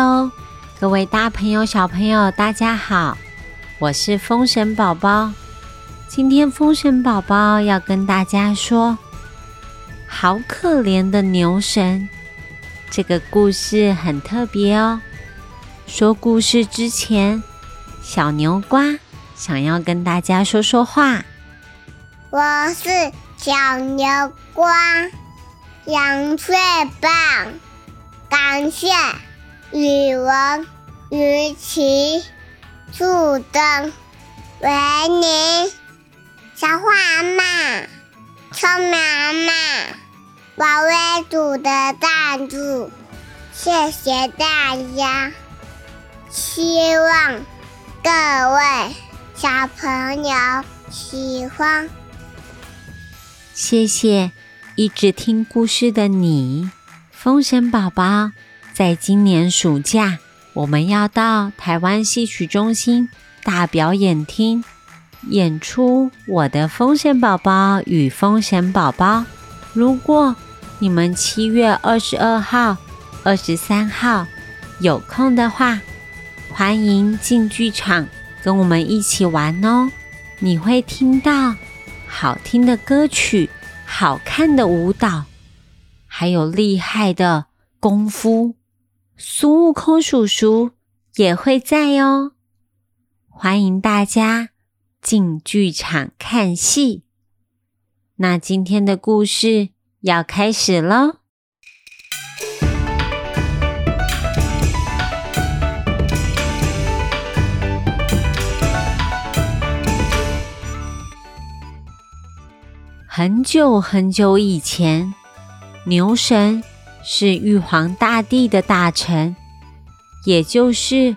哦各位大朋友、小朋友，大家好，我是风神宝宝。今天风神宝宝要跟大家说，好可怜的牛神。这个故事很特别哦。说故事之前，小牛瓜想要跟大家说说话。我是小牛瓜，羊最棒，感谢。语文、语气、助灯、维尼、小花阿妈、聪明阿妈、宝贝组的赞助，谢谢大家。希望各位小朋友喜欢。谢谢一直听故事的你，风神宝宝。在今年暑假，我们要到台湾戏曲中心大表演厅演出《我的风神宝宝与风神宝宝》。如果你们七月二十二号、二十三号有空的话，欢迎进剧场跟我们一起玩哦！你会听到好听的歌曲、好看的舞蹈，还有厉害的功夫。孙悟空叔叔也会在哦，欢迎大家进剧场看戏。那今天的故事要开始喽。很久很久以前，牛神。是玉皇大帝的大臣，也就是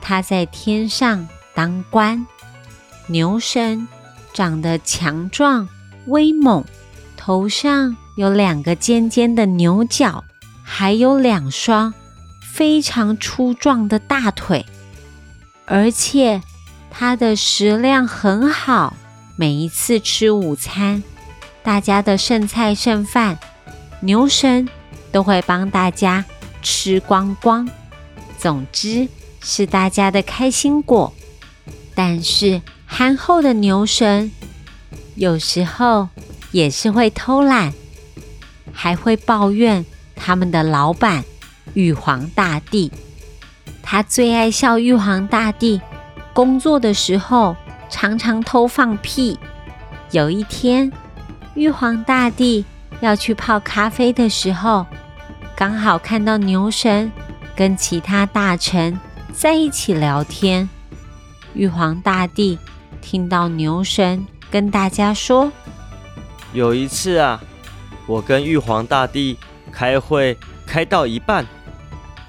他在天上当官。牛神长得强壮威猛，头上有两个尖尖的牛角，还有两双非常粗壮的大腿，而且他的食量很好。每一次吃午餐，大家的剩菜剩饭，牛神。都会帮大家吃光光，总之是大家的开心果。但是憨厚的牛神有时候也是会偷懒，还会抱怨他们的老板玉皇大帝。他最爱笑玉皇大帝工作的时候常常偷放屁。有一天，玉皇大帝要去泡咖啡的时候。刚好看到牛神跟其他大臣在一起聊天，玉皇大帝听到牛神跟大家说：“有一次啊，我跟玉皇大帝开会开到一半，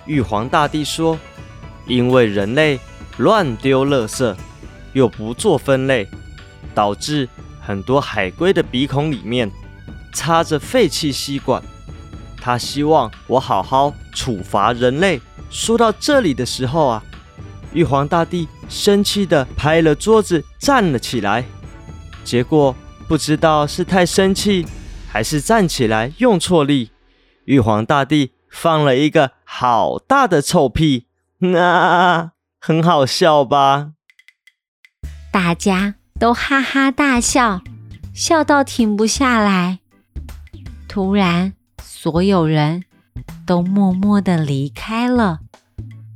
玉皇大帝说，因为人类乱丢垃圾，又不做分类，导致很多海龟的鼻孔里面插着废弃吸管。”他希望我好好处罚人类。说到这里的时候啊，玉皇大帝生气的拍了桌子，站了起来。结果不知道是太生气，还是站起来用错力，玉皇大帝放了一个好大的臭屁，啊，很好笑吧？大家都哈哈大笑，笑到停不下来。突然。所有人都默默的离开了，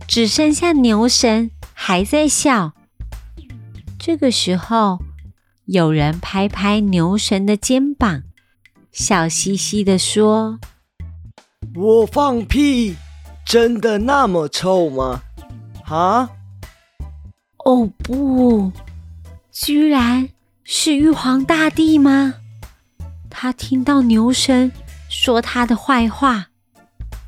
只剩下牛神还在笑。这个时候，有人拍拍牛神的肩膀，笑嘻嘻的说：“我放屁真的那么臭吗？啊？哦不，居然是玉皇大帝吗？他听到牛神。”说他的坏话。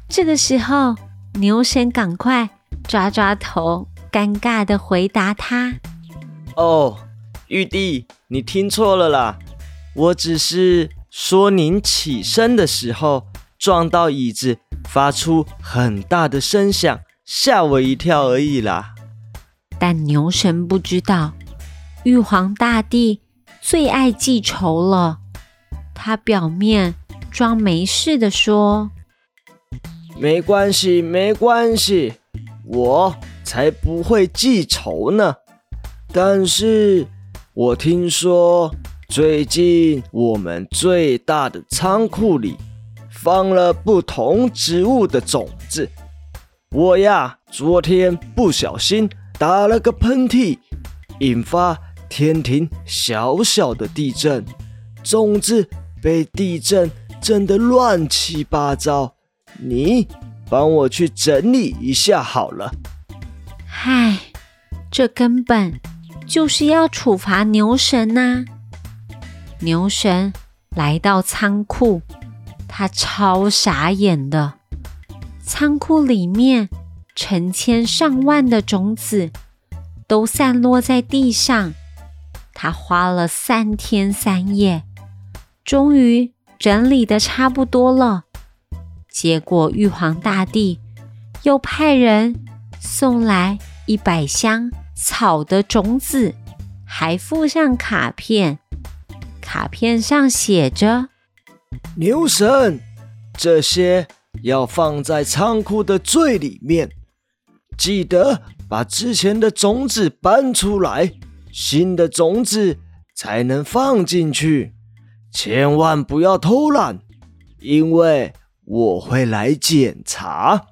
这个时候，牛神赶快抓抓头，尴尬的回答他：“哦，玉帝，你听错了啦，我只是说您起身的时候撞到椅子，发出很大的声响，吓我一跳而已啦。”但牛神不知道，玉皇大帝最爱记仇了。他表面。装没事的说：“没关系，没关系，我才不会记仇呢。但是，我听说最近我们最大的仓库里放了不同植物的种子。我呀，昨天不小心打了个喷嚏，引发天庭小小的地震，种子被地震震得乱七八糟。你帮我去整理一下好了。嗨，这根本就是要处罚牛神呐！牛神来到仓库，他超傻眼的。仓库里面成千上万的种子都散落在地上，他花了三天三夜，终于整理的差不多了。结果玉皇大帝又派人送来一百箱草的种子，还附上卡片。卡片上写着：“牛神，这些要放在仓库的最里面，记得把之前的种子搬出来，新的种子才能放进去。千万不要偷懒，因为……”我会来检查。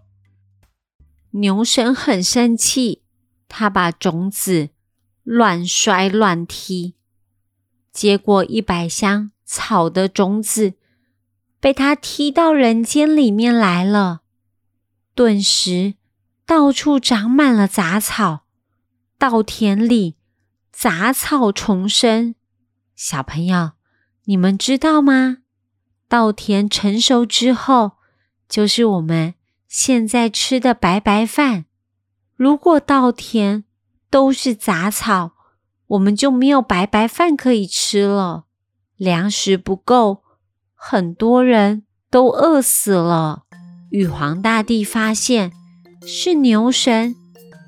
牛神很生气，他把种子乱摔乱踢，结果一百箱草的种子被他踢到人间里面来了。顿时，到处长满了杂草，稻田里杂草丛生。小朋友，你们知道吗？稻田成熟之后，就是我们现在吃的白白饭。如果稻田都是杂草，我们就没有白白饭可以吃了，粮食不够，很多人都饿死了。玉皇大帝发现是牛神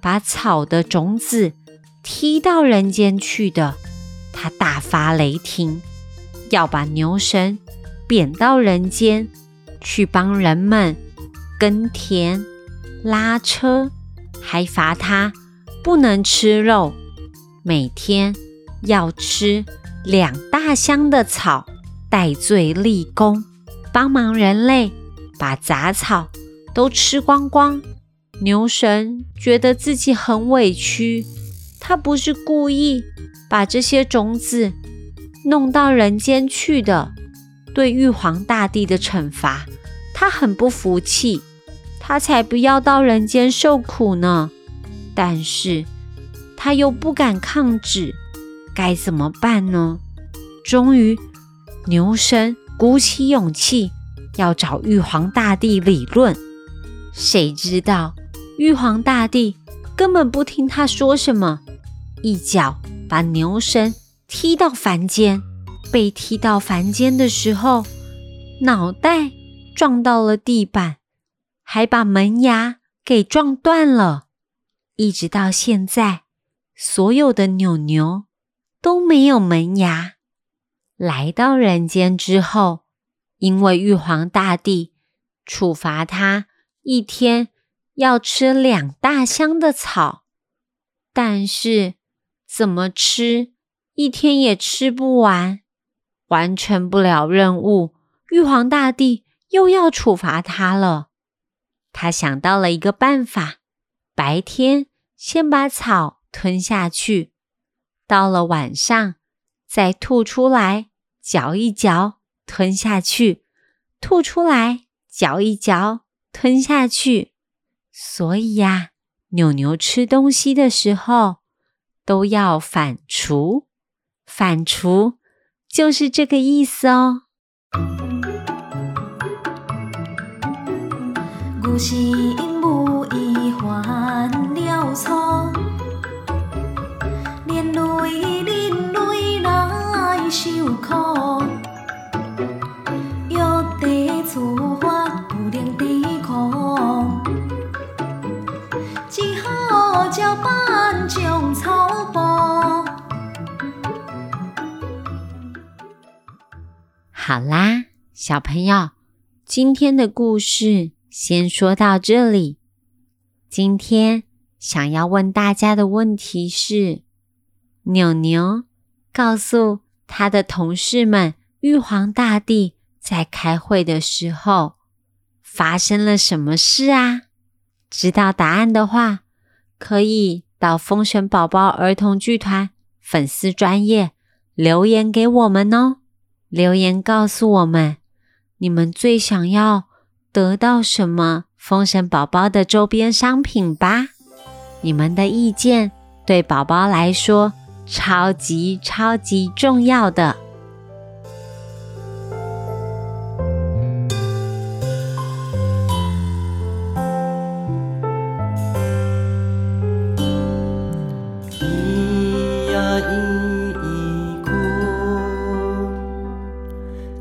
把草的种子踢到人间去的，他大发雷霆，要把牛神。贬到人间去帮人们耕田、拉车，还罚他不能吃肉，每天要吃两大箱的草，戴罪立功，帮忙人类把杂草都吃光光。牛神觉得自己很委屈，他不是故意把这些种子弄到人间去的。对玉皇大帝的惩罚，他很不服气，他才不要到人间受苦呢。但是他又不敢抗旨，该怎么办呢？终于，牛神鼓起勇气要找玉皇大帝理论。谁知道玉皇大帝根本不听他说什么，一脚把牛神踢到凡间。被踢到凡间的时候，脑袋撞到了地板，还把门牙给撞断了。一直到现在，所有的牛牛都没有门牙。来到人间之后，因为玉皇大帝处罚他一天要吃两大箱的草，但是怎么吃一天也吃不完。完成不了任务，玉皇大帝又要处罚他了。他想到了一个办法：白天先把草吞下去，到了晚上再吐出来，嚼一嚼，吞下去，吐出来，嚼一嚼，吞下去。所以呀，牛牛吃东西的时候都要反刍，反刍。就是这个意思哦。牛是因母已犯了错，连累连累来受苦，要地处罚不能抵抗，只好照办将草好啦，小朋友，今天的故事先说到这里。今天想要问大家的问题是：牛牛告诉他的同事们，玉皇大帝在开会的时候发生了什么事啊？知道答案的话，可以到风神宝宝儿童剧团粉丝专业留言给我们哦。留言告诉我们，你们最想要得到什么封神宝宝的周边商品吧？你们的意见对宝宝来说超级超级重要的。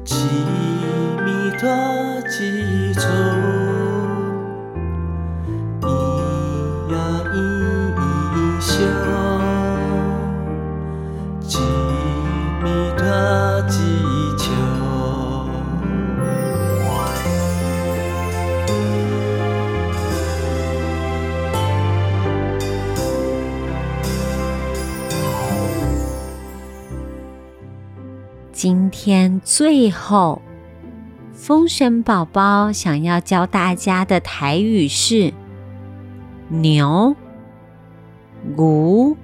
几米多几重。今天最后，风神宝宝想要教大家的台语是牛、牛、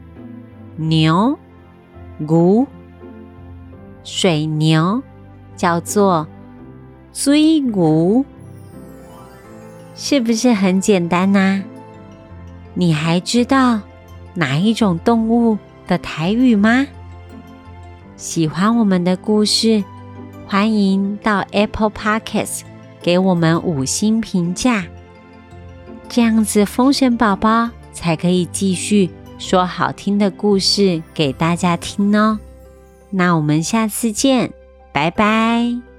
牛、牛，水牛叫做水牛，是不是很简单呐、你还知道哪一种动物的台语吗？喜欢我们的故事，欢迎到 Apple Podcasts 给我们五星评价，这样子风神宝宝才可以继续说好听的故事给大家听哦。那我们下次见，拜拜。